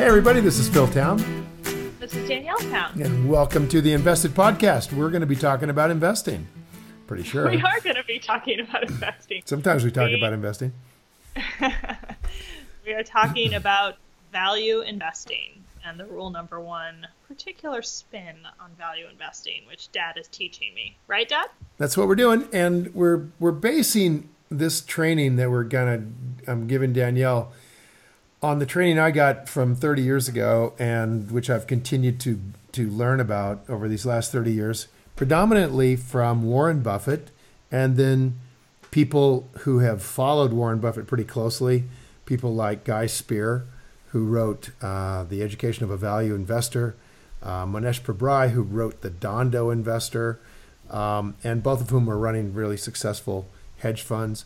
Hey, everybody, this is Phil Town. This is Danielle Town. And welcome to the Invested Podcast. We're going to be talking about investing. Pretty sure. We are going to be talking about investing. Sometimes we talk we, about investing. we are talking about value investing and the rule number one particular spin on value investing, which Dad is teaching me. Right, Dad? That's what we're doing. And we're we're basing this training that we're gonna I'm giving Danielle on the training I got from 30 years ago, and which I've continued to to learn about over these last 30 years, predominantly from Warren Buffett, and then people who have followed Warren Buffett pretty closely, people like Guy Spier, who wrote uh, The Education of a Value Investor, uh, Mohnish Pabrai, who wrote The Dhandho Investor, um, and both of whom are running really successful hedge funds.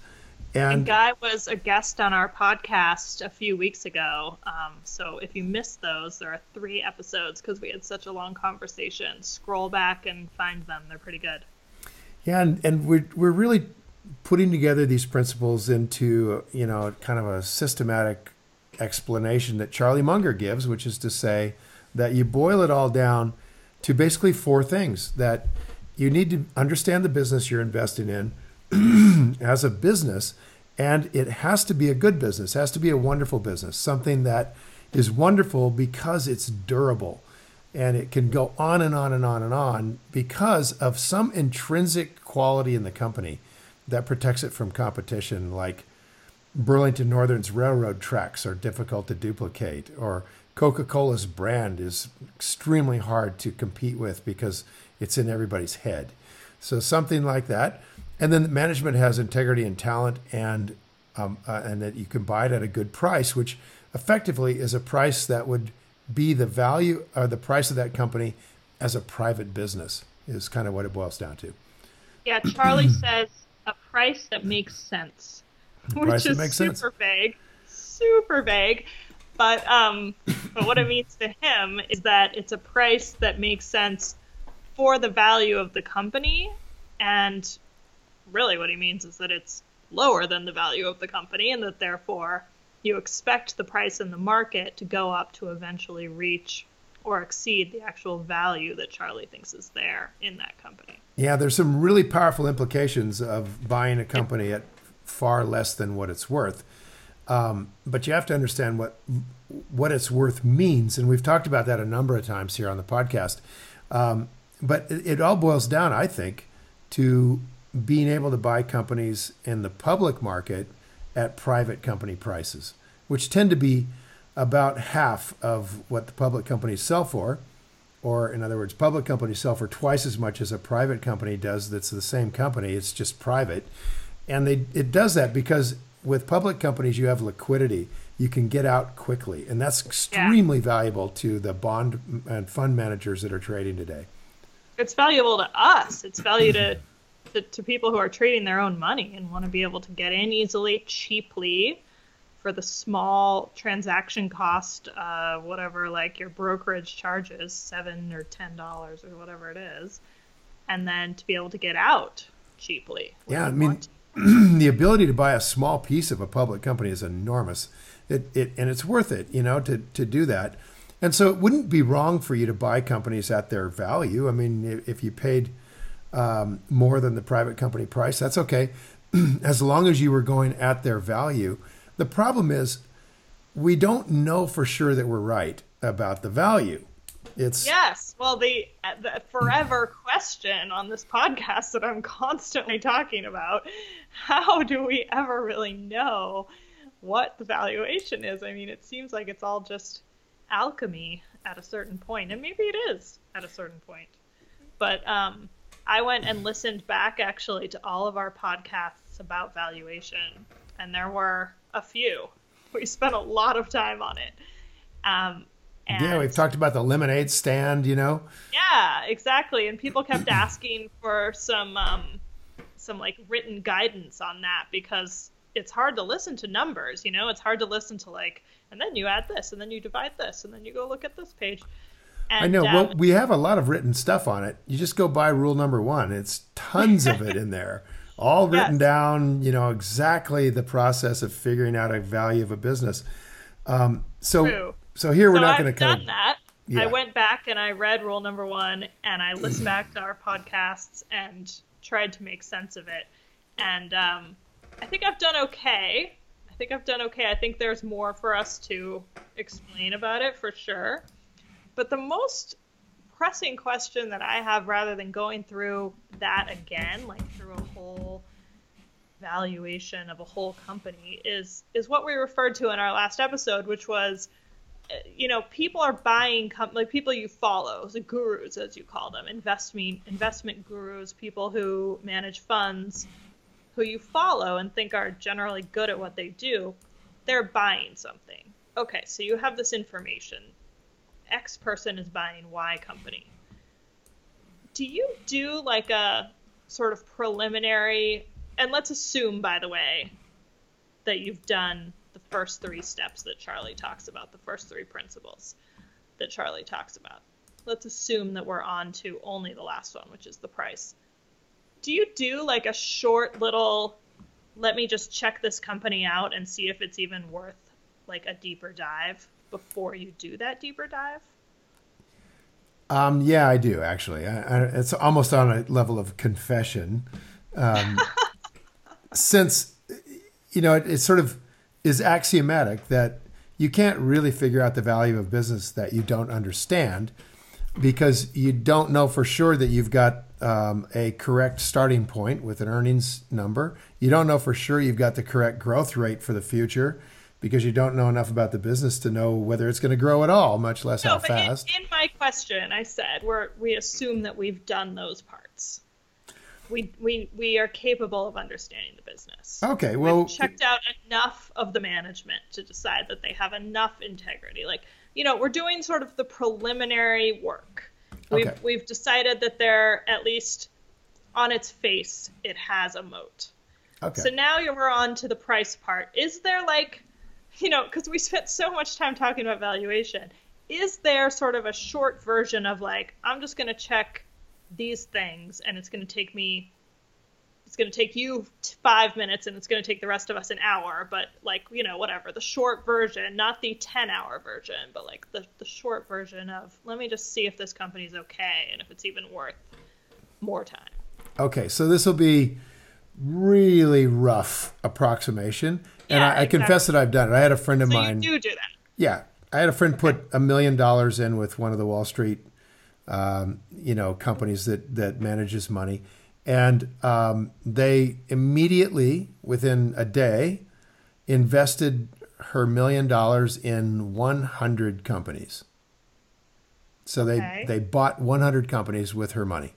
And, and, Guy was a guest on our podcast a few weeks ago. Um, so if you missed those, there are three episodes because we had such a long conversation. Scroll back and find them; they're pretty good. Yeah, and, and we're we're really putting together these principles into you know kind of a systematic explanation that Charlie Munger gives, which is to say that you boil it all down to basically four things that you need to understand the business you're investing in as a business, and it has to be a good business, has to be a wonderful business, something that is wonderful because it's durable and it can go on and on and on and on because of some intrinsic quality in the company that protects it from competition, like Burlington Northern's railroad tracks are difficult to duplicate, or Coca Cola's brand is extremely hard to compete with because it's in everybody's head. So, something like that and then management has integrity and talent, and um, uh, and that you can buy it at a good price, which effectively is a price that would be the value or the price of that company as a private business is kind of what it boils down to. Yeah, Charlie says a price that makes sense, which is super sense. vague, super vague. But um, but what it means to him is that it's a price that makes sense for the value of the company and really what he means is that it's lower than the value of the company and that therefore you expect the price in the market to go up to eventually reach or exceed the actual value that Charlie thinks is there in that company. Yeah, there's some really powerful implications of buying a company at far less than what it's worth. Um, but you have to understand what what it's worth means, and we've talked about that a number of times here on the podcast. Um, but it, it all boils down, I think, to being able to buy companies in the public market at private company prices, which tend to be about half of what the public companies sell for. Or, in other words, public companies sell for twice as much as a private company does that's the same company, it's just private. And they, it does that because with public companies, you have liquidity. You can get out quickly. And that's extremely yeah. valuable to the bond and fund managers that are trading today. It's valuable to us. It's value to to, to people who are trading their own money and want to be able to get in easily, cheaply, for the small transaction cost, uh, whatever like your brokerage charges, seven or ten dollars or whatever it is, and then to be able to get out cheaply. Yeah, I mean, the ability to buy a small piece of a public company is enormous. It, it and it's worth it, you know, to to do that. And so it wouldn't be wrong for you to buy companies at their value. I mean, if you paid um, more than the private company price. That's okay, as long as you were going at their value. The problem is, we don't know for sure that we're right about the value. It's yes. Well, the, the forever question on this podcast that I'm constantly talking about: How do we ever really know what the valuation is? I mean, it seems like it's all just alchemy at a certain point, and maybe it is at a certain point. But um, I went and listened back actually to all of our podcasts about valuation, and there were a few. We spent a lot of time on it. Um, yeah, we've talked about the lemonade stand, you know. Yeah, exactly. And people kept asking for some um, some like written guidance on that because it's hard to listen to numbers, you know. It's hard to listen to like, and then you add this, and then you divide this, and then you go look at this page. And, I know. Um, well, we have a lot of written stuff on it. You just go by rule number one. It's tons of it in there, all written yes. down. You know exactly the process of figuring out a value of a business. Um, so, True. So here we're so not going to of. that. Yeah. I went back and I read rule number one, and I listened back to our podcasts and tried to make sense of it. And um, I think I've done okay. I think I've done okay. I think there's more for us to explain about it for sure. But the most pressing question that I have, rather than going through that again, like through a whole valuation of a whole company, is is what we referred to in our last episode, which was eh, you know, people are buying com- like people you follow, the gurus as you call them, investment investment gurus, people who manage funds, who you follow and think are generally good at what they do. They're buying something. Okay, so you have this information. X person is buying Y company. Do you do like a sort of preliminary and let's assume by the way that you've done the first three steps that Charlie talks about, the first three principles that Charlie talks about. Let's assume that we're on to only the last one, which is the price. Do you do like a short little, let me just check this company out and see if it's even worth like a deeper dive before you do that deeper dive? Um, yeah, I do actually. I, I, it's almost on a level of confession, um, since you know it, it's sort of is axiomatic that you can't really figure out the value of business that you don't understand because you don't know for sure that you've got um, a correct starting point with an earnings number. You don't know for sure you've got the correct growth rate for the future because you don't know enough about the business to know whether it's going to grow at all, much less no, how fast. In, in my question, I said we're, we assume that we've done those parts we we we are capable of understanding the business. Okay, well, We've checked out enough of the management to decide that they have enough integrity. Like, you know, we're doing sort of the preliminary work. We've okay. we've decided that they're at least on its face it has a moat. Okay. So now we're on to the price part. Is there like, you know, because we spent so much time talking about valuation. Is there sort of a short version of like, I'm just going to check these things and it's going to take me it's going to take you five minutes and it's going to take the rest of us an hour but like you know whatever the short version not the 10 hour version but like the, the short version of let me just see if this company's okay and if it's even worth more time okay so this will be really rough approximation yeah, I, I exactly. confess that i've done it i had a friend of so mine you do do that yeah i had a friend put a million dollars in with one of the wall street um, you know, companies that that manages money, and um, they immediately, within a day, invested her million dollars in 100 companies. So they okay. they bought 100 companies with her money,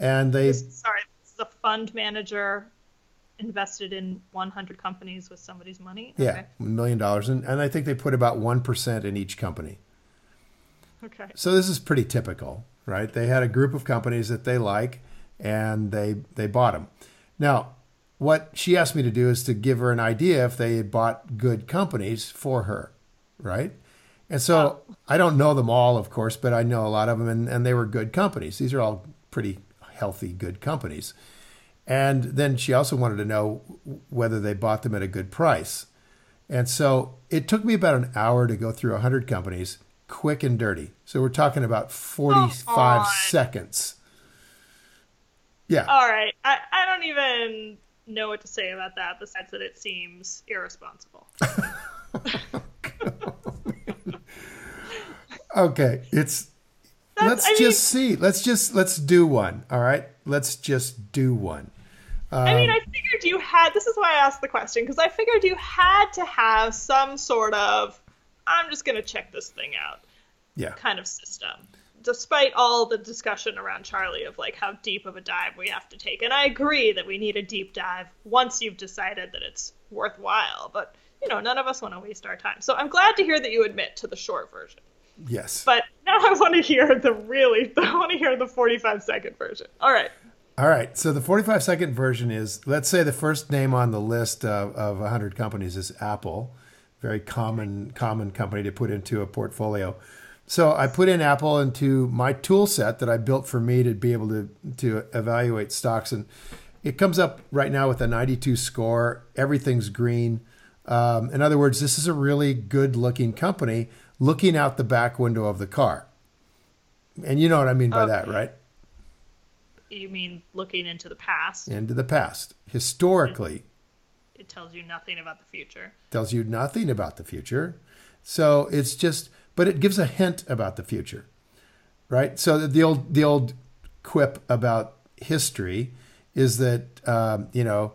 and they sorry, the fund manager invested in 100 companies with somebody's money. Okay. Yeah, a million dollars, and and I think they put about one percent in each company. Okay. So this is pretty typical, right? They had a group of companies that they like, and they they bought them. Now, what she asked me to do is to give her an idea if they had bought good companies for her, right? And so. I don't know them all, of course, but I know a lot of them, and, and they were good companies. These are all pretty healthy, good companies. And then she also wanted to know whether they bought them at a good price. And so it took me about an hour to go through 100 companies quick and dirty. So we're talking about 45 seconds. Yeah. All right. I, I don't even know what to say about that besides that it seems irresponsible. Oh, okay. It's That's, let's I just mean, see. Let's just let's do one. All right. Let's just do one. Um, I mean, I figured you had. This is why I asked the question because I figured you had to have some sort of I'm just going to check this thing out yeah. kind of system. Despite all the discussion around Charlie of like how deep of a dive we have to take. And I agree that we need a deep dive once you've decided that it's worthwhile. But, you know, none of us want to waste our time. So I'm glad to hear that you admit to the short version. Yes. But now I want to hear the really, I want to hear the 45 second version. All right. All right. So the 45 second version is let's say the first name on the list of, of 100 companies is Apple very common common company to put into a portfolio. So I put in Apple into my tool set that I built for me to be able to to evaluate stocks, and it comes up right now with a 92 score. Everything's green. Um, in other words, this is a really good looking company looking out the back window of the car. And you know what I mean by okay. that, right? You mean looking into the past? Into the past. Historically. It, it tells you nothing about the future. Tells you nothing about the future. So it's just, but it gives a hint about the future, right? So the old the old quip about history is that um, you know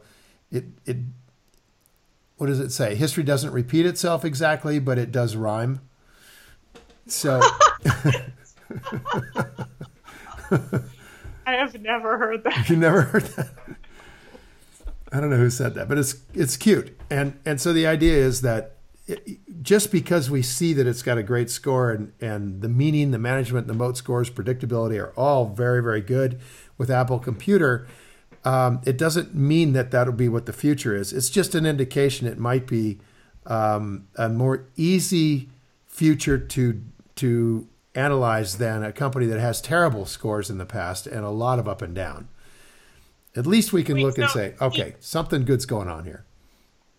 it it what does it say? History doesn't repeat itself exactly, but it does rhyme. So. I have never heard that. You never heard that. I don't know who said that, but it's it's cute, and and so the idea is that it, just because we see that it's got a great score and and the meaning, the management, the moat scores, predictability are all very very good with Apple Computer, um, it doesn't mean that that'll be what the future is. It's just an indication it might be um, a more easy future to to analyze than a company that has terrible scores in the past and a lot of up and down. At least we can Wait, look so and say, okay, something good's going on here.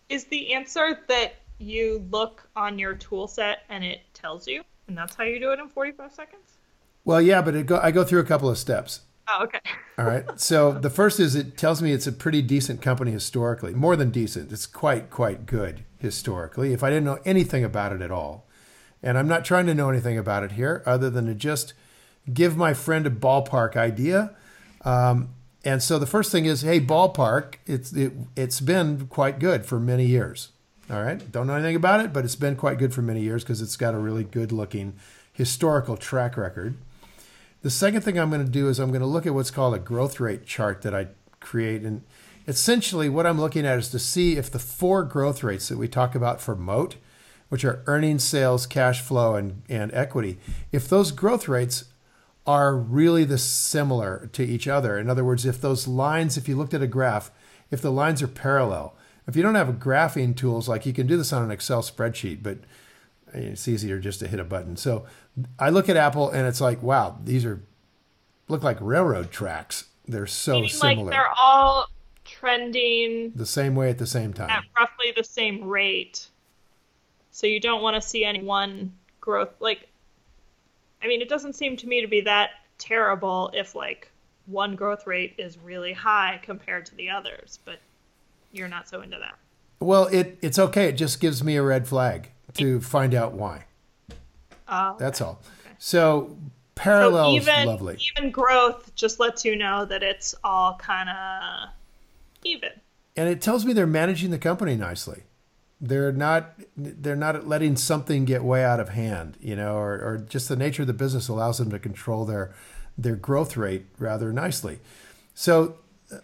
Is the answer that you look on your tool set and it tells you, and that's how you do it in 45 seconds? Well, yeah, but go, I go through a couple of steps. Oh, okay. All right. So the first is it tells me it's a pretty decent company historically, more than decent. It's quite, quite good historically. If I didn't know anything about it at all, and I'm not trying to know anything about it here other than to just give my friend a ballpark idea. Um, and so the first thing is, hey, ballpark, it's, it, it's been quite good for many years. All right. Don't know anything about it, but it's been quite good for many years because it's got a really good looking historical track record. The second thing I'm going to do is I'm going to look at what's called a growth rate chart that I create. And essentially, what I'm looking at is to see if the four growth rates that we talk about for Moat, which are earnings, sales, cash flow, and, and equity, if those growth rates are really the similar to each other. In other words, if those lines, if you looked at a graph, if the lines are parallel, if you don't have graphing tools, like you can do this on an Excel spreadsheet, but eh, it's easier just to hit a button. So I look at Apple and it's like, wow, these are look like railroad tracks. They're so similar. Like they're all trending the same way at the same time. At roughly the same rate. So you don't want to see any one growth like I mean, it doesn't seem to me to be that terrible if like one growth rate is really high compared to the others, but you're not so into that. Well, it it's okay. It just gives me a red flag to find out why. Oh, That's all. Okay. So parallel so even, lovely. Even growth just lets you know that it's all kind of even. And it tells me they're managing the company nicely. They're not they're not letting something get way out of hand, you know, or, or just the nature of the business allows them to control their their growth rate rather nicely. So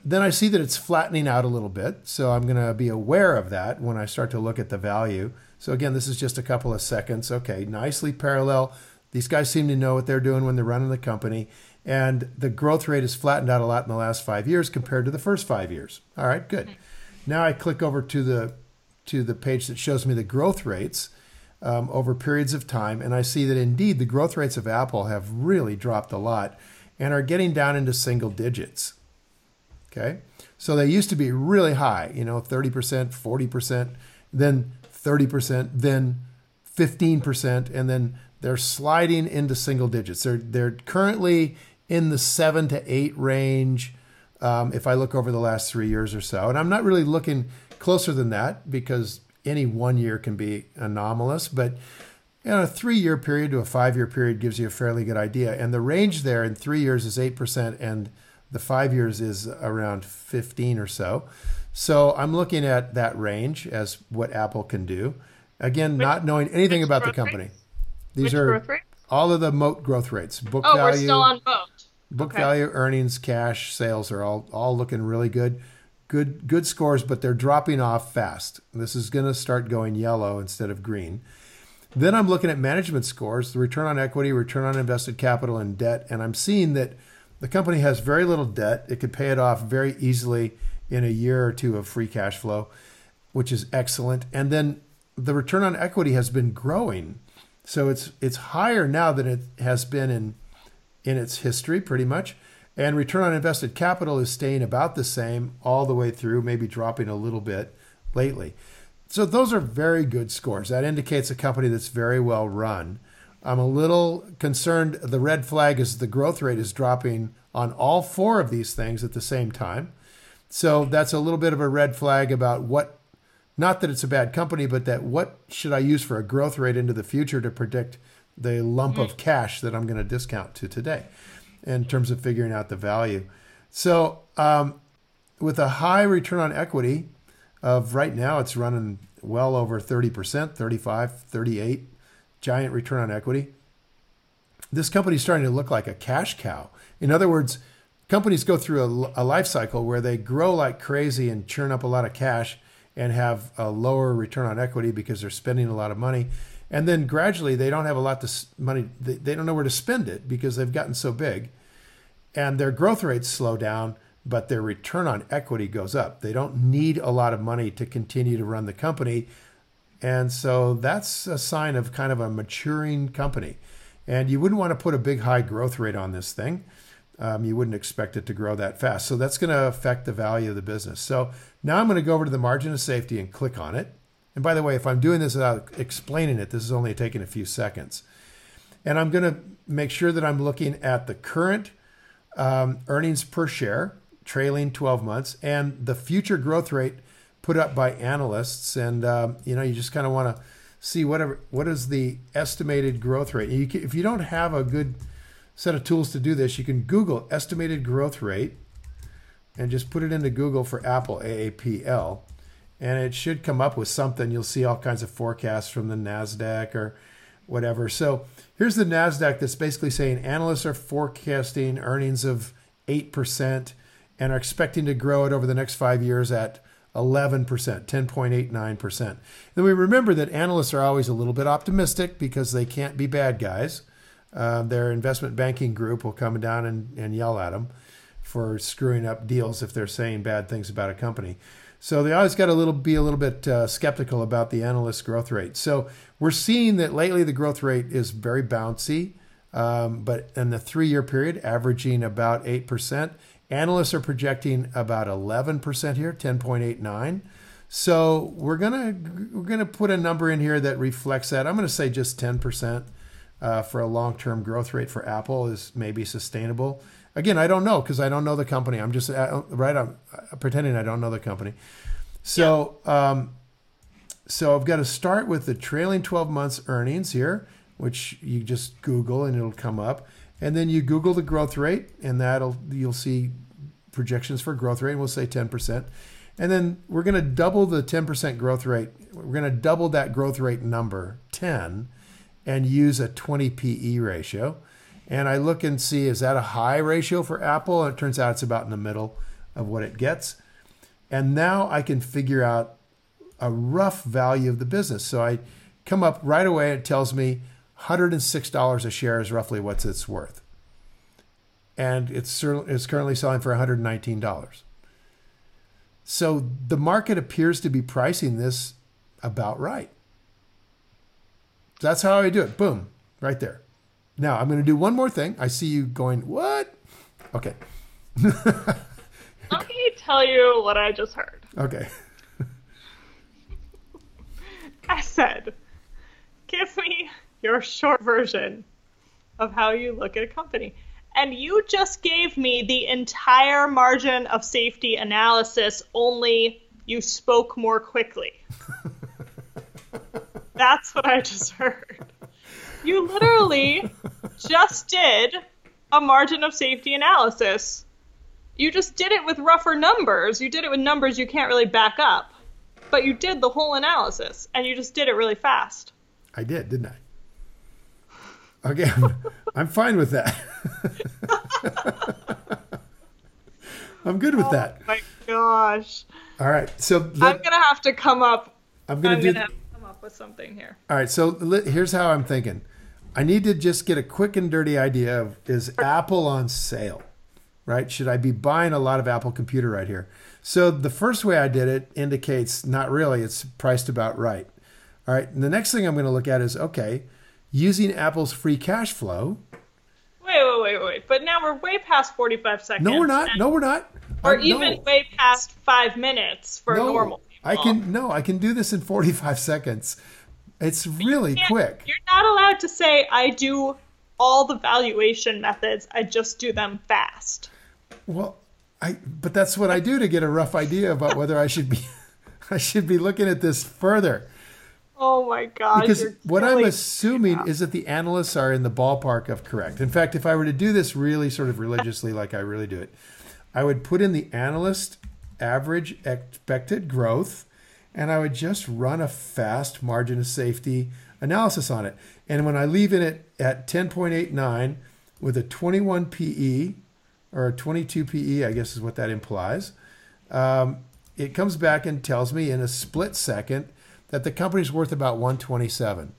then I see that it's flattening out a little bit. So I'm going to be aware of that when I start to look at the value. So again, this is just a couple of seconds. Okay, nicely parallel. These guys seem to know what they're doing when they're running the company. And the growth rate has flattened out a lot in the last five years compared to the first five years. All right, good. Now I click over to the to the page that shows me the growth rates um, over periods of time, and I see that indeed the growth rates of Apple have really dropped a lot and are getting down into single digits. Okay. So they used to be really high, you know, 30%, 40%, then 30%, then 15%, and then they're sliding into single digits. They're, they're currently in the seven to eight range um, if I look over the last three years or so. And I'm not really looking closer than that because any one year can be anomalous, but you know, a three year period to a five year period gives you a fairly good idea. And the range there in three years is 8%, and the five years is around 15 or so. So I'm looking at that range as what Apple can do. Again, which, not knowing anything about the company. Rates? These which are all of the moat growth rates. Book oh, value. we're still on moat. Book okay. value, earnings, cash, sales are all all looking really good. Good good scores, but they're dropping off fast. This is going to start going yellow instead of green. Then I'm looking at management scores, the return on equity, return on invested capital, and debt, and I'm seeing that the company has very little debt. It could pay it off very easily in a year or two of free cash flow, which is excellent. And then the return on equity has been growing. So it's it's higher now than it has been in in its history pretty much. And return on invested capital is staying about the same all the way through, maybe dropping a little bit lately. So those are very good scores. That indicates a company that's very well run. I'm a little concerned. The red flag is the growth rate is dropping on all four of these things at the same time. So that's a little bit of a red flag about what, not that it's a bad company, but that what should I use for a growth rate into the future to predict the lump of mm. cash that I'm going to discount to today in terms of figuring out the value. So um, with a high return on equity of right now, it's running well over 30%, 35, 38 giant return on equity. This company is starting to look like a cash cow. In other words, companies go through a, a, life cycle where they grow like crazy and churn up a lot of cash and have a lower return on equity because they're spending a lot of money. And then gradually they don't have a lot of money. They, they don't know where to spend it because they've gotten so big. And their growth rates slow down, but their return on equity goes up. They don't need a lot of money to continue to run the company and so that's a sign of kind of a maturing company. And you wouldn't want to put a big high growth rate on this thing. Um, you wouldn't expect it to grow that fast. So that's going to affect the value of the business. So now I'm going to go over to the margin of safety and click on it. And by the way, if I'm doing this without explaining it, this is only taking a few seconds. And I'm going to make sure that I'm looking at the current um, earnings per share, trailing 12 months, and the future growth rate put up by analysts, and um, you know you just kind of want to see whatever what is the estimated growth rate. You can, if you don't have a good set of tools to do this, you can Google estimated growth rate and just put it into Google for Apple AAPL, and it should come up with something. You'll see all kinds of forecasts from the Nasdaq or whatever. So here's the Nasdaq that's basically saying analysts are forecasting earnings of eight percent and are expecting to grow it over the next five years at 11%, 10.89%. Then we remember that analysts are always a little bit optimistic because they can't be bad guys. Uh, their investment banking group will come down and, and yell at them for screwing up deals if they're saying bad things about a company. So they always got to little be a little bit uh, skeptical about the analyst growth rate. So we're seeing that lately the growth rate is very bouncy, um, but in the three-year period, averaging about eight percent. Analysts are projecting about 11% here, 10.89. So we're gonna we're gonna put a number in here that reflects that. I'm gonna say just 10% uh, for a long-term growth rate for Apple is maybe sustainable. Again, I don't know because I don't know the company. I'm just uh, right. I'm uh, pretending I don't know the company. So yeah. um, so I've got to start with the trailing 12 months earnings here, which you just Google and it'll come up and then you Google the growth rate, and that'll you'll see projections for growth rate. And we'll say 10%, and then we're going to double the 10% growth rate. We're going to double that growth rate number 10, and use a 20 PE ratio. And I look and see is that a high ratio for Apple? And it turns out it's about in the middle of what it gets. And now I can figure out a rough value of the business. So I come up right away. It tells me $106 a share is roughly what it's worth. And it's, it's currently selling for $119. So the market appears to be pricing this about right. That's how I do it. Boom, right there. Now I'm going to do one more thing. I see you going, what? Okay. Let me tell you what I just heard. Okay. I said, give me your short version of how you look at a company. And you just gave me the entire margin of safety analysis, only you spoke more quickly. That's what I just heard. You literally just did a margin of safety analysis. You just did it with rougher numbers. You did it with numbers you can't really back up. But you did the whole analysis, and you just did it really fast. I did, didn't I? Okay, I'm fine with that. I'm good with oh that. my gosh. All right. So I'm gonna have to come up. I'm gonna, do, gonna come up with something here. All right. So here's how I'm thinking. I need to just get a quick and dirty idea of is Apple on sale? Right? Should I be buying a lot of Apple computer right here? So the first way I did it indicates not really. It's priced about right. All right. And the next thing I'm going to look at is okay using Apple's free cash flow. Wait, wait, wait, wait. But now we're way past 45 seconds. No, we're not. No, we're not. Or even no. way past five minutes for no. normal people. I can no, I can do this in 45 seconds. It's really quick. You're not allowed to say I do all the valuation methods. I just do them fast. Well, I but that's what I do to get a rough idea about whether I should be I should be looking at this further. Oh my god! Because what I'm assuming is that the analysts are in the ballpark of correct. In fact, if I were to do this really sort of religiously, like I really do it, I would put in the analyst average expected growth, and I would just run a fast margin of safety analysis on it. And when I leave in it at 10.89 with a 21 PE or a 22 PE, I guess is what that implies, um, it comes back and tells me in a split second that the company's worth about 127.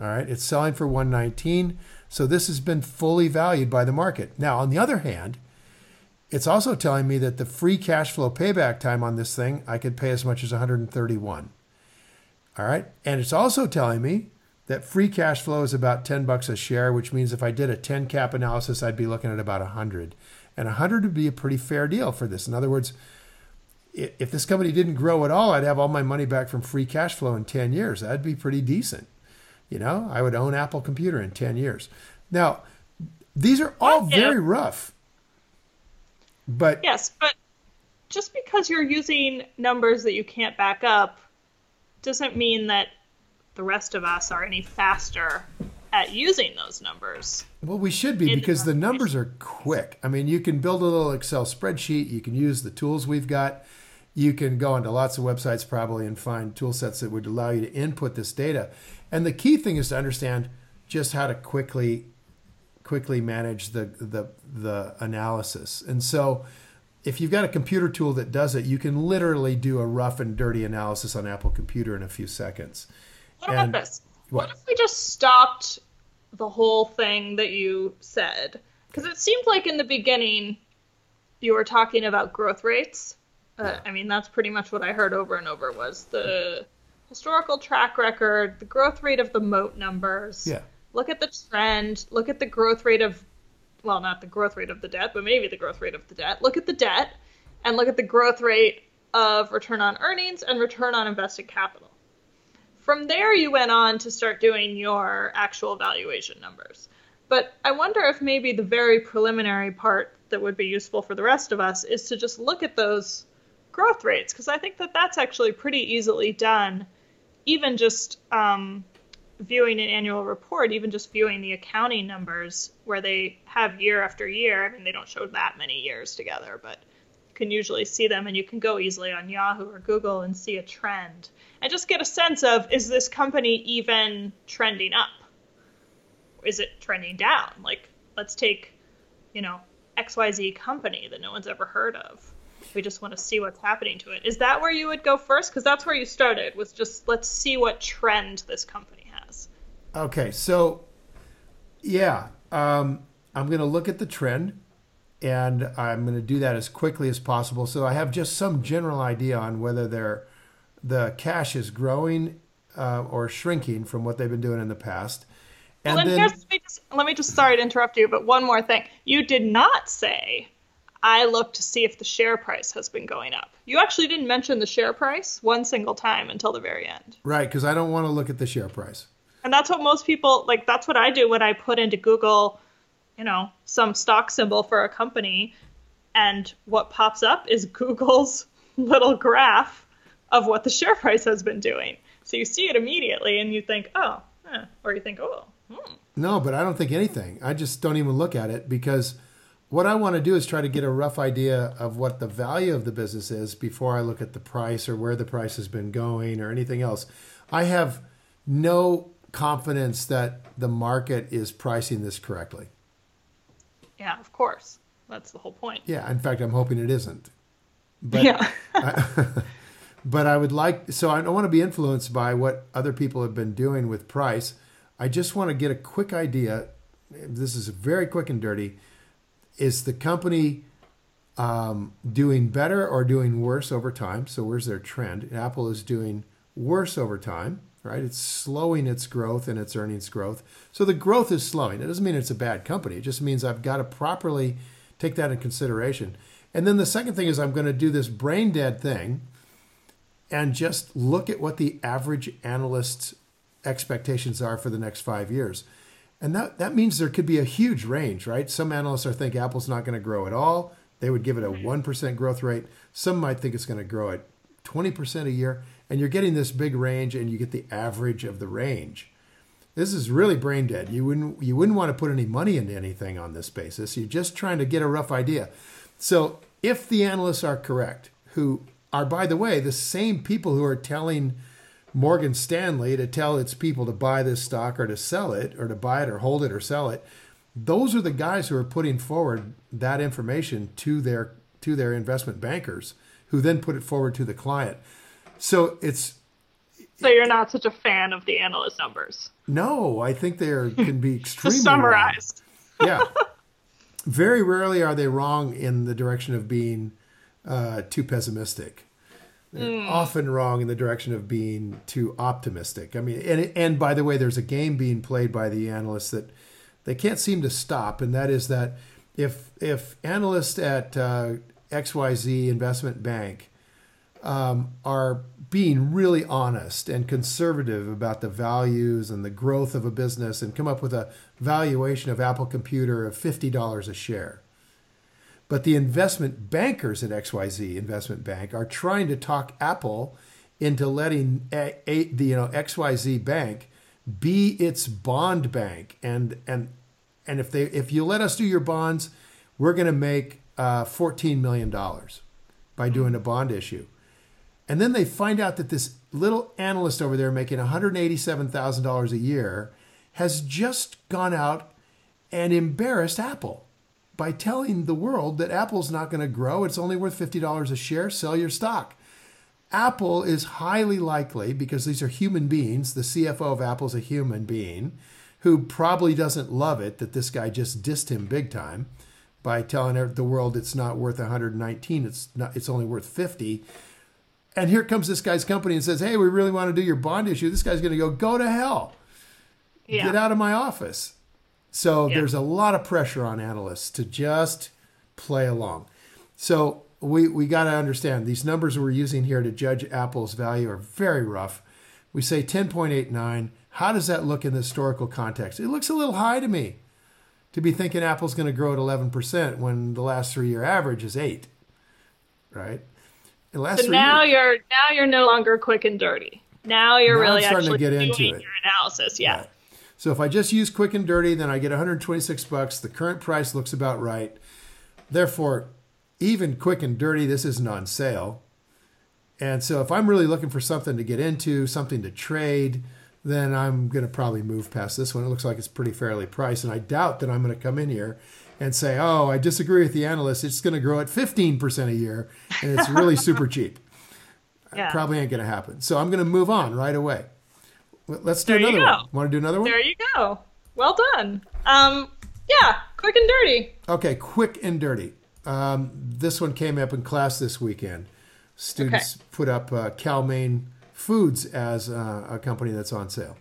All right, it's selling for 119. So this has been fully valued by the market. Now, on the other hand, it's also telling me that the free cash flow payback time on this thing, I could pay as much as 131. All right. And it's also telling me that free cash flow is about 10 bucks a share, which means if I did a 10 cap analysis, I'd be looking at about 100. And 100 would be a pretty fair deal for this. In other words, if this company didn't grow at all, I'd have all my money back from free cash flow in 10 years. That'd be pretty decent. You know, I would own Apple Computer in 10 years. Now, these are all uh, very rough. But yes, but just because you're using numbers that you can't back up doesn't mean that the rest of us are any faster at using those numbers. Well, we should be because the numbers are quick. I mean, you can build a little Excel spreadsheet, you can use the tools we've got. You can go onto lots of websites probably and find tool sets that would allow you to input this data. And the key thing is to understand just how to quickly quickly manage the the the analysis. And so if you've got a computer tool that does it, you can literally do a rough and dirty analysis on Apple Computer in a few seconds. What and, about this? What? what if we just stopped the whole thing that you said? Because it seemed like in the beginning you were talking about growth rates. Uh, yeah. I mean, that's pretty much what I heard over and over was the historical track record, the growth rate of the moat numbers. Yeah look at the trend, look at the growth rate of, well, not the growth rate of the debt, but maybe the growth rate of the debt. Look at the debt and look at the growth rate of return on earnings and return on invested capital. From there, you went on to start doing your actual valuation numbers. But I wonder if maybe the very preliminary part that would be useful for the rest of us is to just look at those growth rates, because I think that that's actually pretty easily done, even just um, viewing an annual report, even just viewing the accounting numbers where they have year after year, I mean, they don't show that many years together, but you can usually see them and you can go easily on Yahoo or Google and see a trend and just get a sense of is this company even trending up? Is it trending down? Like, let's take, you know, XYZ company that no one's ever heard of. We just want to see what's happening to it. Is that where you would go first? Because that's where you started, was just let's see what trend this company Okay, so yeah, um, I'm going to look at the trend and I'm going to do that as quickly as possible. So I have just some general idea on whether they're, the cash is growing uh, or shrinking from what they've been doing in the past. And well, then, let, me just, let me just, sorry to interrupt you, but one more thing. You did not say, I look to see if the share price has been going up. You actually didn't mention the share price one single time until the very end. Right, because I don't want to look at the share price. And that's what most people like that's what I do when I put into Google, you know, some stock symbol for a company and what pops up is Google's little graph of what the share price has been doing. So you see it immediately and you think, "Oh, eh. or you think, "Oh, hmm. No, but I don't think anything. I just don't even look at it because what I want to do is try to get a rough idea of what the value of the business is before I look at the price or where the price has been going or anything else. I have no confidence that the market is pricing this correctly. Yeah, of course. That's the whole point. Yeah, in fact, I'm hoping it isn't. But yeah. I, but I would like, so I don't want to be influenced by what other people have been doing with price. I just want to get a quick idea. This is very quick and dirty. Is the company um, doing better or doing worse over time? So, where's their trend? Apple is doing worse over time right? It's slowing its growth and its earnings growth. So the growth is slowing. It doesn't mean it's a bad company. It just means I've got to properly take that in consideration. And then the second thing is I'm going to do this brain dead thing and just look at what the average analyst's expectations are for the next five years. And that, that means there could be a huge range, right? Some analysts are think Apple's not going to grow at all. They would give it a 1% growth rate. Some might think it's going to grow at 20% a year. And you're getting this big range and you get the average of the range. This is really brain dead. You wouldn't you wouldn't want to put any money into anything on this basis. You're just trying to get a rough idea. So if the analysts are correct, who are by the way the same people who are telling Morgan Stanley to tell its people to buy this stock or to sell it or to buy it or hold it or sell it, those are the guys who are putting forward that information to their to their investment bankers who then put it forward to the client. So it's so you're not such a fan of the analyst numbers. No, I think they are, can be extremely summarized. yeah, very rarely are they wrong in the direction of being uh, too pessimistic. They're mm. often wrong in the direction of being too optimistic. I mean, and and by the way, there's a game being played by the analysts that they can't seem to stop, and that is that if if analysts at uh, XYZ Investment Bank um, are being really honest and conservative about the values and the growth of a business and come up with a valuation of Apple Computer of $50 a share. But the investment bankers at XYZ Investment Bank are trying to talk Apple into letting a, a, the you know XYZ bank be its bond bank and and and if they if you let us do your bonds, we're going to make uh, 14 million dollars by doing a bond issue. And then they find out that this little analyst over there making $187,000 a year has just gone out and embarrassed Apple by telling the world that Apple's not going to grow. It's only worth $50 a share. Sell your stock. Apple is highly likely, because these are human beings, the CFO of Apple is a human being who probably doesn't love it that this guy just dissed him big time by telling the world it's not worth 119, it's not, it's only worth 50 and here comes this guy's company and says, "Hey, we really want to do your bond issue." This guy's going to go, "Go to hell! Yeah. Get out of my office." So yeah. there's a lot of pressure on analysts to just play along. So we we got to understand these numbers we're using here to judge Apple's value are very rough. We say 10.89. How does that look in the historical context? It looks a little high to me to be thinking Apple's going to grow at 11% when the last three year average is 8. Right? So now years. you're now you're no longer quick and dirty. Now you're now really starting to get into it. your analysis. Yeah. Right. So if I just use quick and dirty, then I get 126 bucks. The current price looks about right. Therefore, even quick and dirty, this isn't on sale. And so if I'm really looking for something to get into, something to trade, then I'm going to probably move past this one. It looks like it's pretty fairly priced. And I doubt that I'm going to come in here and say, oh, I disagree with the analyst. It's going to grow at 15% a year and it's really super cheap. Yeah. Probably ain't going to happen. So I'm going to move on right away. Let's do there another one. Want to do another one? There you go. Well done. Um, yeah, quick and dirty. Okay, quick and dirty. Um, this one came up in class this weekend. Students okay. put up uh, Cal-Maine Foods as uh, a company that's on sale.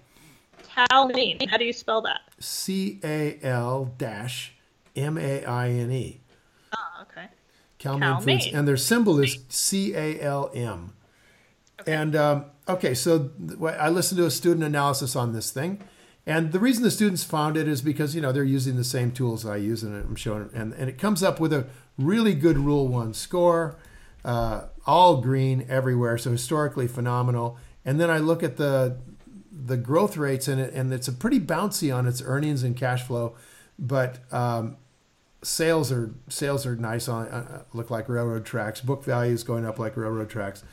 Cal-Maine. How do you spell that? C A L dash M A I N E. Oh, okay. Cal-Maine Foods, and their symbol is C A L M. Okay. And um, okay, so I listened to a student analysis on this thing, and the reason the students found it is because you know they're using the same tools I use, and I'm showing, and and it comes up with a really good Rule One score, uh, all green everywhere, so historically phenomenal. And then I look at the the growth rates in it, and it's a pretty bouncy on its earnings and cash flow, but um, sales are sales are nice on uh, look like railroad tracks. Book value is going up like railroad tracks.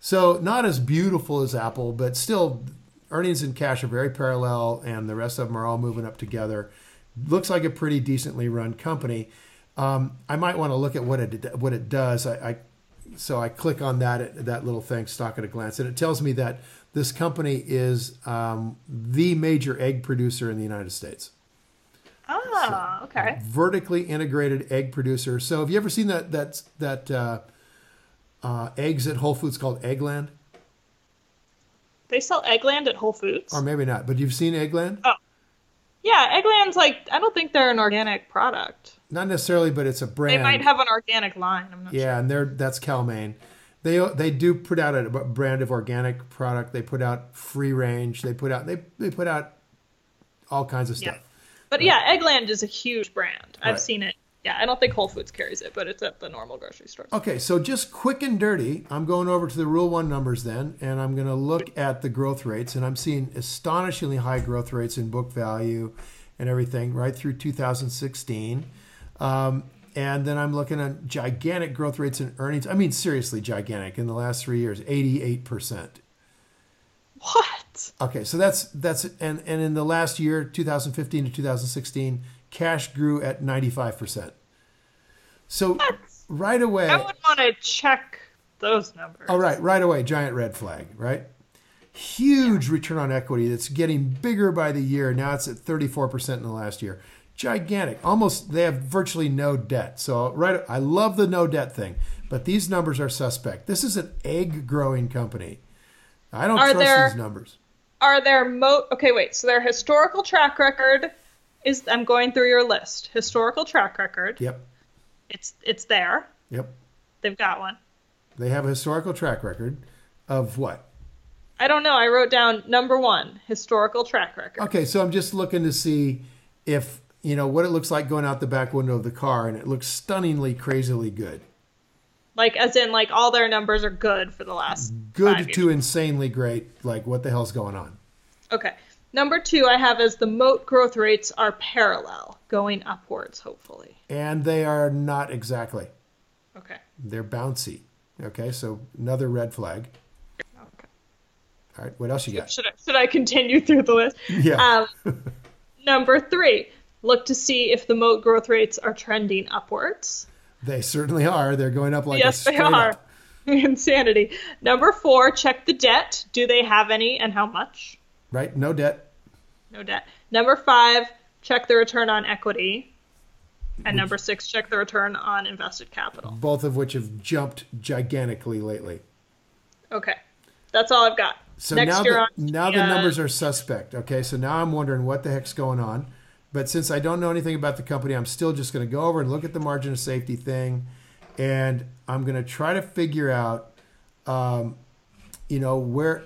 So not as beautiful as Apple, but still earnings and cash are very parallel, and the rest of them are all moving up together. Looks like a pretty decently run company. Um, I might want to look at what it what it does. I, I so I click on that that little thing, stock at a glance, and it tells me that this company is um, the major egg producer in the United States. Oh, okay. Vertically integrated egg producer. So have you ever seen that that that uh, uh, eggs at Whole Foods called Eggland? They sell Eggland at Whole Foods. Or maybe not, but you've seen Eggland? Oh. Yeah, Eggland's like I don't think they're an organic product. Not necessarily, but it's a brand. They might have an organic line. I'm not yeah, sure. and they're that's Cal-Maine. They they do put out a brand of organic product. They put out free range. They put out they they put out all kinds of stuff. Yeah. But yeah, Eggland is a huge brand. I've right. seen it. Yeah, I don't think Whole Foods carries it, but it's at the normal grocery stores. Okay, so just quick and dirty, I'm going over to the Rule One numbers then, and I'm going to look at the growth rates, and I'm seeing astonishingly high growth rates in book value and everything right through 2016. Um, and then I'm looking at gigantic growth rates in earnings. I mean, seriously, gigantic in the last three years, 88%. What? Okay, so that's that's and and in the last year, 2015 to 2016, cash grew at 95%. So what? right away, I would want to check those numbers. All right, right away, giant red flag, right? Huge yeah. return on equity that's getting bigger by the year. Now it's at 34% in the last year gigantic. Almost they have virtually no debt. So right I love the no debt thing, but these numbers are suspect. This is an egg growing company. I don't are trust there, these numbers. Are there mo Okay, wait. So their historical track record is I'm going through your list. Historical track record. Yep. It's it's there. Yep. They've got one. They have a historical track record of what? I don't know. I wrote down number 1, historical track record. Okay, so I'm just looking to see if you know what it looks like going out the back window of the car, and it looks stunningly, crazily good. Like as in, like all their numbers are good for the last. Good to insanely great. Like what the hell's going on? Okay. Number two, I have is the moat growth rates are parallel, going upwards, hopefully. And they are not exactly. Okay. They're bouncy. Okay, so another red flag. Okay. All right, what else you got? Should I, should I continue through the list? Yeah. Um, number three, look to see if the moat growth rates are trending upwards. They certainly are. They're going up like yes, they are. Up. Insanity. Number four, check the debt. Do they have any, and how much? Right. No debt. No debt. Number five, check the return on equity. And number six, check the return on invested capital. Both of which have jumped gigantically lately. Okay. That's all I've got. So Next now, the, now the uh, numbers are suspect. Okay, so now I'm wondering what the heck's going on. But since I don't know anything about the company, I'm still just going to go over and look at the margin of safety thing, and I'm going to try to figure out, um, you know, where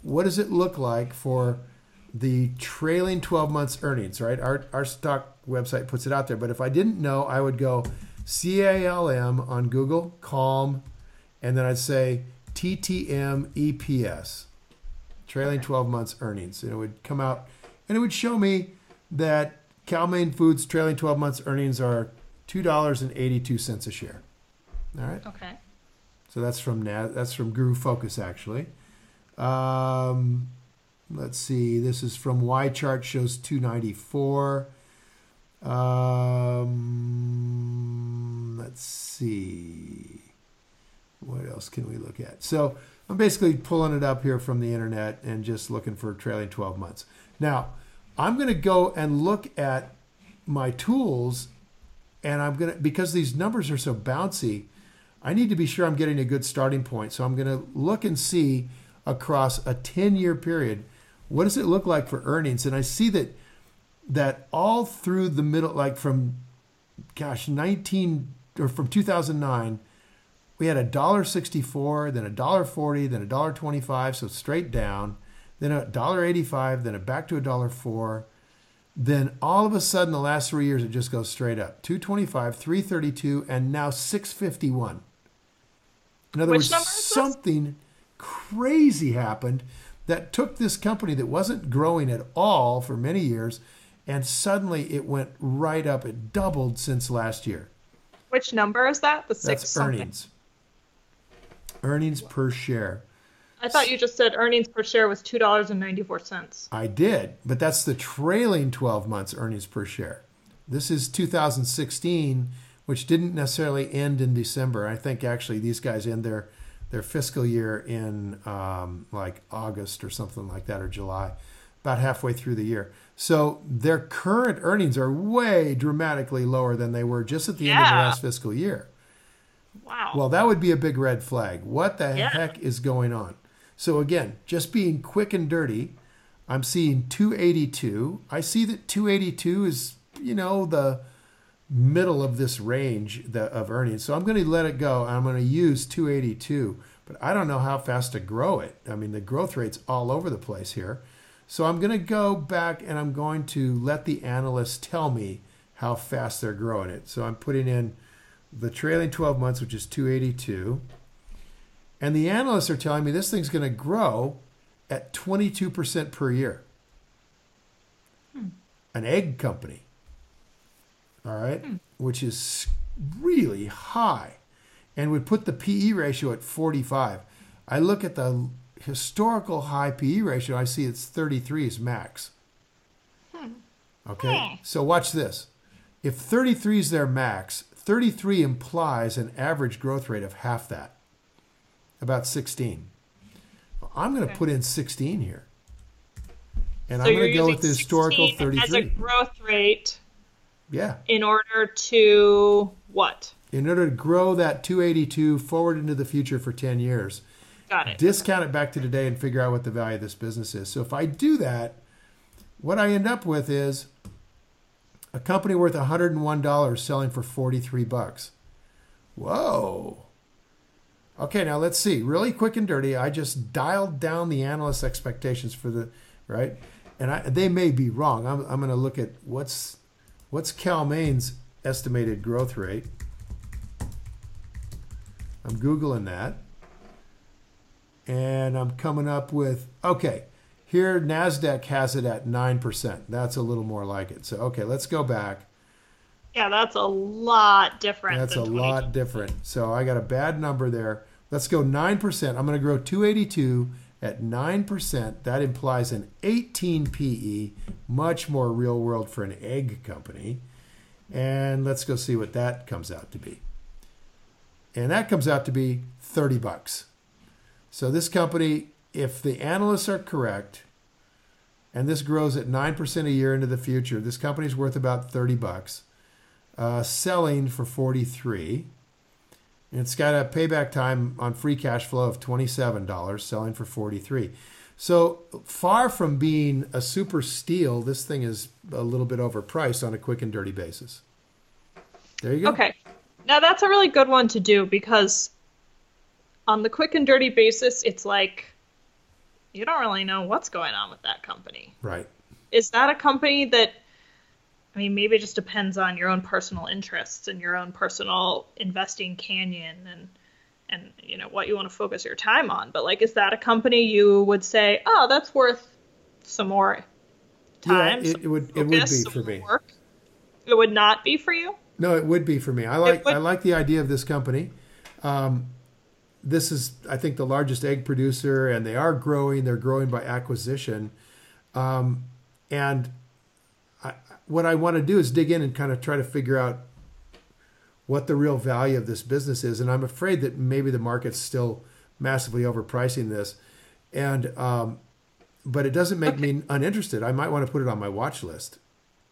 what does it look like for the trailing 12 months earnings, right? Our our stock website puts it out there, but if I didn't know, I would go CALM on Google, Calm, and then I'd say TTM EPS, trailing 12 months earnings, and it would come out, and it would show me that Cal-Maine Foods trailing 12 months earnings are $2.82 a share. All right. Okay. So that's from that's from GuruFocus actually. Um, let's see. This is from Y chart shows 294. Um, let's see. What else can we look at? So I'm basically pulling it up here from the internet and just looking for trailing 12 months. Now, I'm going to go and look at my tools and I'm going to, because these numbers are so bouncy, I need to be sure I'm getting a good starting point. So I'm going to look and see across a 10 year period, what does it look like for earnings? And I see that, that all through the middle, like from, gosh, 19 or from 2009, we had a dollar 64, then a dollar 40, then a dollar 25, so straight down then a dollar eighty-five, then a back to a dollar four. Then all of a sudden, the last three years, it just goes straight up: two twenty-five, three thirty-two, and now six fifty-one. In other Which words, something crazy happened that took this company that wasn't growing at all for many years, and suddenly it went right up. It doubled since last year. Which number is that? The six. That's earnings. Earnings per share. I thought you just said earnings per share was two dollars and ninety four cents. I did, but that's the trailing twelve months earnings per share. This is 2016, which didn't necessarily end in December. I think actually these guys end their their fiscal year in um, like August or something like that, or July, about halfway through the year. So their current earnings are way dramatically lower than they were just at the yeah. end of the last fiscal year. Wow. Well, that would be a big red flag. What the yeah. heck is going on? So again, just being quick and dirty, I'm seeing 282. I see that 282 is, you know, the middle of this range of earnings. So I'm going to let it go. I'm going to use 282 but I don't know how fast to grow it. I mean, the growth rate's all over the place here. So I'm going to go back and I'm going to let the analysts tell me how fast they're growing it. So I'm putting in the trailing 12 months, which is 282. And the analysts are telling me this thing's going to grow at 22% per year. Hmm. An egg company, all right, hmm. which is really high and would put the PE ratio at 45. I look at the historical high PE ratio, I see it's 33 is max. Hmm. Okay, so watch this. If 33 is their max, 33 implies an average growth rate of half that, about 16. I'm going to put in 16 here. And so I'm going to go with the historical 33. As a growth rate. Yeah. In order to what? In order to grow that 282 forward into the future for 10 years. Got it. Discount it back to today and figure out what the value of this business is. So if I do that, what I end up with is a company worth $101 selling for 43 bucks. Whoa. Okay, now let's see. Really quick and dirty. I just dialed down the analyst expectations for the right, and I, they may be wrong. I'm, I'm going to look at what's what's Cal-Maine's estimated growth rate. I'm googling that, and I'm coming up with okay. Here, NASDAQ has it at 9%. That's a little more like it. So, okay, let's go back. Yeah, that's a lot different. That's a lot different. So I got a bad number there. Let's go 9%. I'm going to grow 282 at 9%. That implies an 18 PE, much more real world for an egg company. And let's go see what that comes out to be. And that comes out to be 30 bucks. So this company if the analysts are correct, and this grows at 9% a year into the future, this company's worth about 30 bucks, uh, selling for 43. And it's got a payback time on free cash flow of $27, selling for 43. So far from being a super steal, this thing is a little bit overpriced on a quick and dirty basis. There you go. Okay. Now that's a really good one to do because on the quick and dirty basis, it's like you don't really know what's going on with that company. Right. Is that a company that I mean, maybe it just depends on your own personal interests and your own personal investing canyon and and you know what you want to focus your time on. But like, is that a company you would say, oh, that's worth some more time? Yeah, it, it would. Focus, it would be for me. Work? It would not be for you. No, it would be for me. I like I like the idea of this company. Um, this is, I think, the largest egg producer, and they are growing. They're growing by acquisition. Um, and what I want to do is dig in and kind of try to figure out what the real value of this business is. And I'm afraid that maybe the market's still massively overpricing this. And, um, but it doesn't make okay. me uninterested. I might want to put it on my watch list.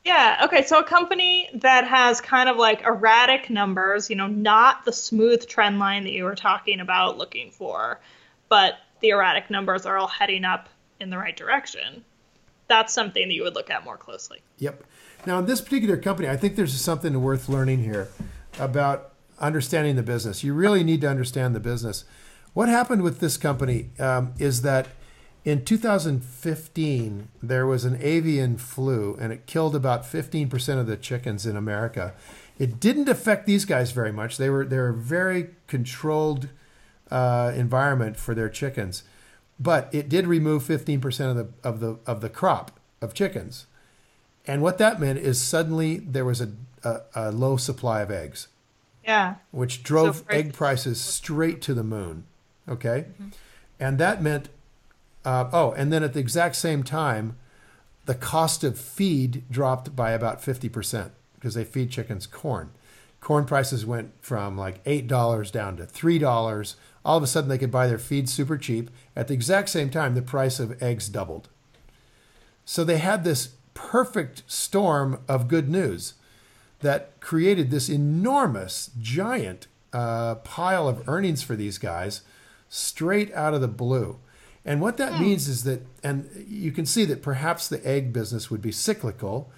Yeah. Okay. So a company that has kind of like erratic numbers, you know, not the smooth trend line that you were talking about looking for, but the erratic numbers are all heading up in the right direction. That's something that you would look at more closely. Yep. Now, in this particular company, I think there's something worth learning here about understanding the business. You really need to understand the business. What happened with this company um, is that in 2015, there was an avian flu, and it killed about 15% of the chickens in America. It didn't affect these guys very much. They were they were a very controlled uh, environment for their chickens, but it did remove 15% of the of the of the crop of chickens. And what that meant is suddenly there was a, a, a low supply of eggs. Yeah. Which drove so egg prices straight to the moon. Okay. Mm-hmm. And that meant uh, oh, and then at the exact same time, the cost of feed dropped by about 50% because they feed chickens corn. Corn prices went from like $8 down to $3. All of a sudden, they could buy their feed super cheap. At the exact same time, the price of eggs doubled. So they had this perfect storm of good news that created this enormous, giant uh, pile of earnings for these guys straight out of the blue. And what that hmm. means is that, and you can see that perhaps the egg business would be cyclical.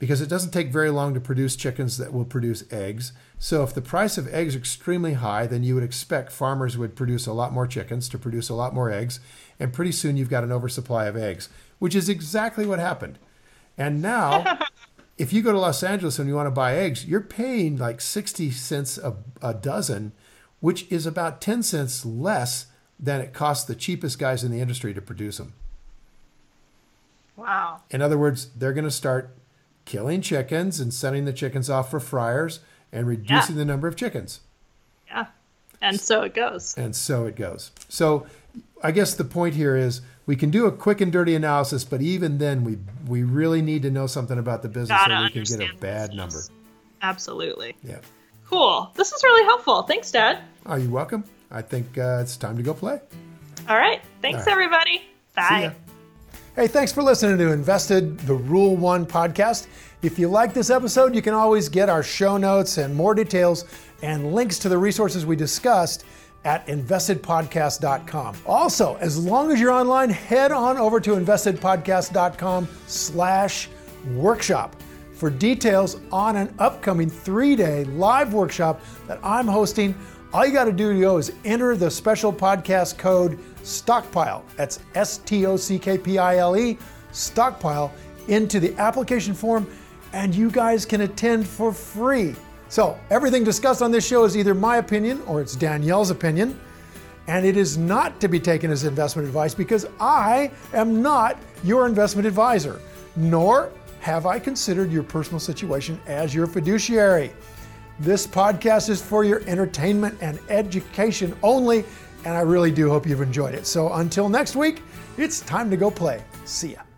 because it doesn't take very long to produce chickens that will produce eggs. So if the price of eggs is extremely high, then you would expect farmers would produce a lot more chickens to produce a lot more eggs, and pretty soon you've got an oversupply of eggs, which is exactly what happened. And now, if you go to Los Angeles and you want to buy eggs, you're paying like 60 cents a, a dozen, which is about 10 cents less than it costs the cheapest guys in the industry to produce them. Wow. In other words, they're going to start killing chickens and sending the chickens off for fryers and reducing yeah. the number of chickens. Yeah. And so it goes. And so it goes. So I guess the point here is we can do a quick and dirty analysis, but even then we we really need to know something about the business Gotta so we can get a bad number. Absolutely. Yeah. Cool. This is really helpful. Thanks, Dad. Are you welcome? I think uh, it's time to go play. All right. Thanks, All right. everybody. Bye. Hey, thanks for listening to InvestED, the Rule One podcast. If you like this episode, you can always get our show notes and more details and links to the resources we discussed at investedpodcast.com. Also, as long as you're online, head on over to investedpodcast.com slash workshop for details on an upcoming three-day live workshop that I'm hosting. All you got to do is enter the special podcast code stockpile. That's S T O C K P I L E, stockpile, into the application form, and you guys can attend for free. So, everything discussed on this show is either my opinion or it's Danielle's opinion, and it is not to be taken as investment advice because I am not your investment advisor, nor have I considered your personal situation as your fiduciary. This podcast is for your entertainment and education only and I really do hope you've enjoyed it. So until next week, it's time to go play. See ya.